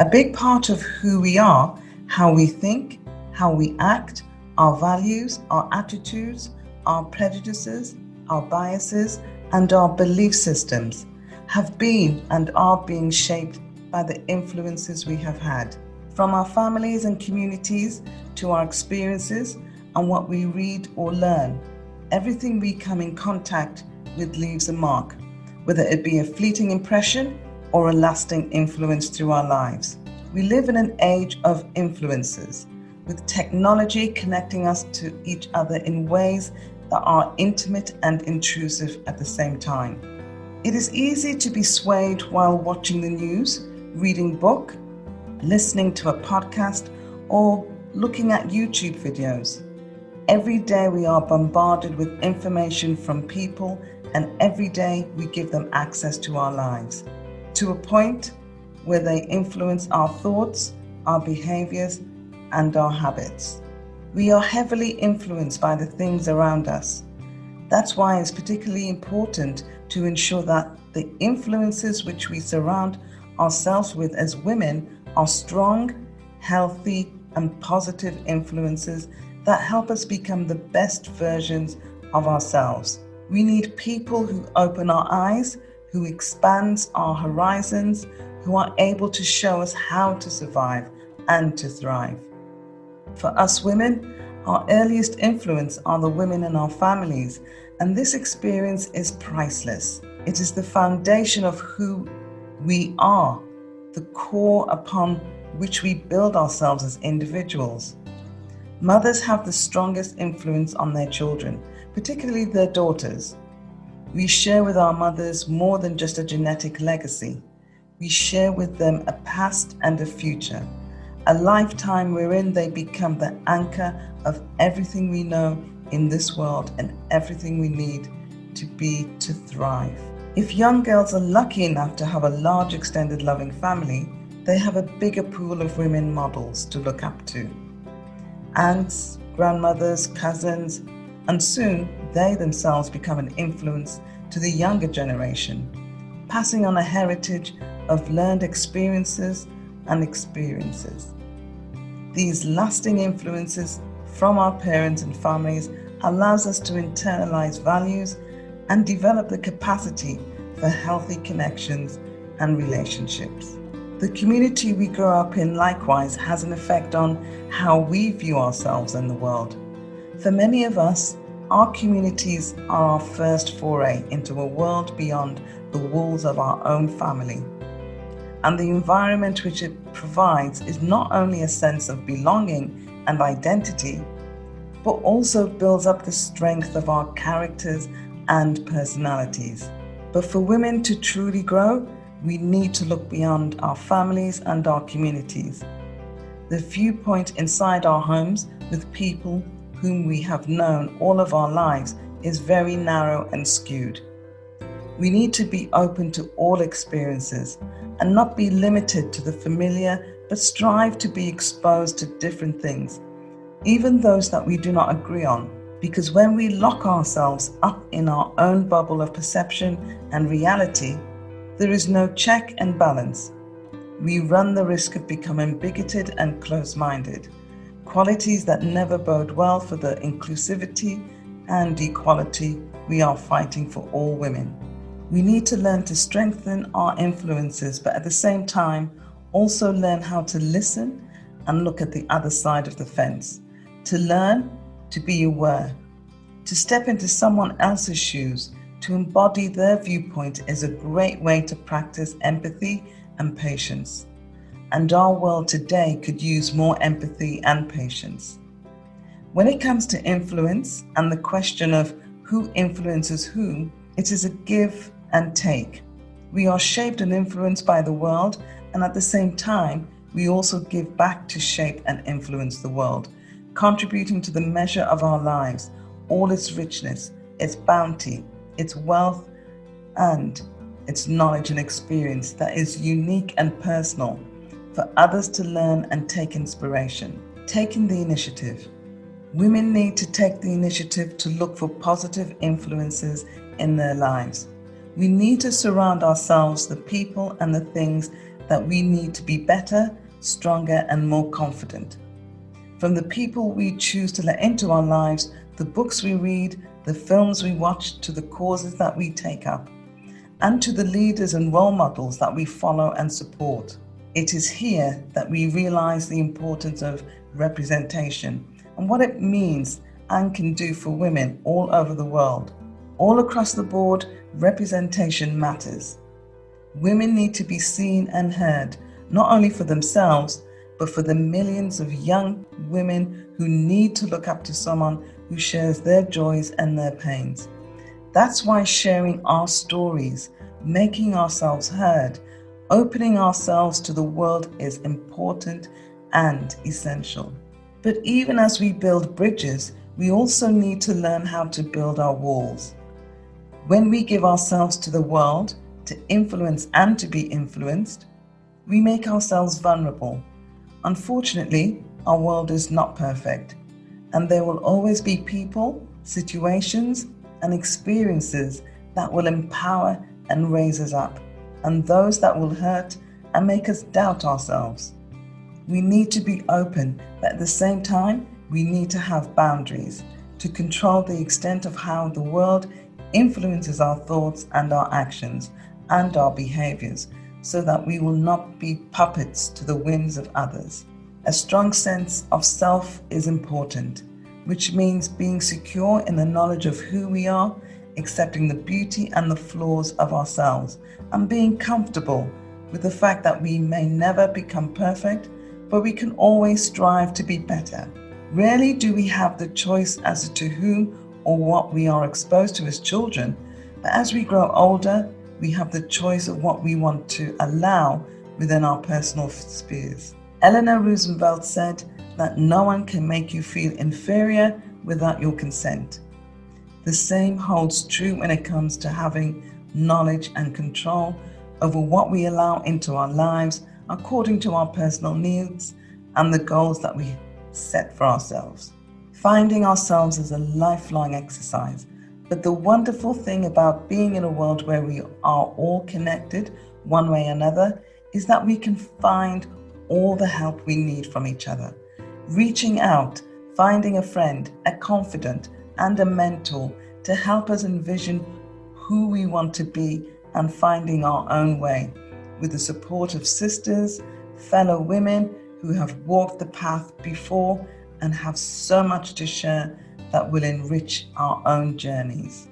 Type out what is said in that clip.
A big part of who we are, how we think, how we act, our values, our attitudes, our prejudices, our biases, and our belief systems have been and are being shaped by the influences we have had. From our families and communities to our experiences and what we read or learn, everything we come in contact with leaves a mark, whether it be a fleeting impression or a lasting influence through our lives. We live in an age of influences, with technology connecting us to each other in ways that are intimate and intrusive at the same time. It is easy to be swayed while watching the news, reading book, listening to a podcast, or looking at YouTube videos. Every day we are bombarded with information from people, and every day we give them access to our lives to a point where they influence our thoughts, our behaviors, and our habits. We are heavily influenced by the things around us. That's why it's particularly important to ensure that the influences which we surround ourselves with as women are strong, healthy, and positive influences that help us become the best versions of ourselves. We need people who open our eyes, who expands our horizons, who are able to show us how to survive and to thrive. For us women, our earliest influence are the women in our families, and this experience is priceless. It is the foundation of who we are, the core upon which we build ourselves as individuals. Mothers have the strongest influence on their children, particularly their daughters. We share with our mothers more than just a genetic legacy. We share with them a past and a future a lifetime wherein they become the anchor of everything we know in this world and everything we need to be to thrive. If young girls are lucky enough to have a large extended loving family, they have a bigger pool of women models to look up to. Aunts, grandmothers, cousins, and soon they themselves become an influence to the younger generation, passing on a heritage of learned experiences and experiences. These lasting influences from our parents and families allows us to internalize values and develop the capacity for healthy connections and relationships. The community we grow up in likewise has an effect on how we view ourselves in the world. For many of us, our communities are our first foray into a world beyond the walls of our own family and the environment which it provides is not only a sense of belonging and identity, but also builds up the strength of our characters and personalities. But for women to truly grow, we need to look beyond our families and our communities. The viewpoint inside our homes with people whom we have known all of our lives is very narrow and skewed. We need to be open to all experiences and not be limited to the familiar, but strive to be exposed to different things, even those that we do not agree on. Because when we lock ourselves up in our own bubble of perception and reality, there is no check and balance. We run the risk of becoming bigoted and close minded, qualities that never bode well for the inclusivity and equality we are fighting for all women. We need to learn to strengthen our influences, but at the same time, also learn how to listen and look at the other side of the fence. To learn to be aware, to step into someone else's shoes, to embody their viewpoint is a great way to practice empathy and patience. And our world today could use more empathy and patience. When it comes to influence and the question of who influences whom, it is a give and take. We are shaped and influenced by the world, and at the same time, we also give back to shape and influence the world, contributing to the measure of our lives, all its richness, its bounty, its wealth, and its knowledge and experience that is unique and personal for others to learn and take inspiration. Taking the initiative. Women need to take the initiative to look for positive influences in their lives. We need to surround ourselves the people and the things that we need to be better, stronger, and more confident. From the people we choose to let into our lives, the books we read, the films we watch, to the causes that we take up, and to the leaders and role models that we follow and support. It is here that we realize the importance of representation and what it means and can do for women all over the world. All across the board, representation matters. Women need to be seen and heard, not only for themselves, but for the millions of young women who need to look up to someone who shares their joys and their pains. That's why sharing our stories, making ourselves heard, opening ourselves to the world is important and essential. But even as we build bridges, we also need to learn how to build our walls. When we give ourselves to the world to influence and to be influenced, we make ourselves vulnerable. Unfortunately, our world is not perfect, and there will always be people, situations, and experiences that will empower and raise us up, and those that will hurt and make us doubt ourselves. We need to be open, but at the same time, we need to have boundaries to control the extent of how the world influences our thoughts and our actions and our behaviors so that we will not be puppets to the whims of others. A strong sense of self is important, which means being secure in the knowledge of who we are, accepting the beauty and the flaws of ourselves, and being comfortable with the fact that we may never become perfect, but we can always strive to be better. Rarely do we have the choice as to whom or what we are exposed to as children, but as we grow older, we have the choice of what we want to allow within our personal spheres. Eleanor Roosevelt said that no one can make you feel inferior without your consent. The same holds true when it comes to having knowledge and control over what we allow into our lives according to our personal needs and the goals that we set for ourselves. Finding ourselves is a lifelong exercise, but the wonderful thing about being in a world where we are all connected one way or another is that we can find all the help we need from each other. Reaching out, finding a friend, a confidant, and a mentor to help us envision who we want to be and finding our own way with the support of sisters, fellow women, who have walked the path before and have so much to share that will enrich our own journeys.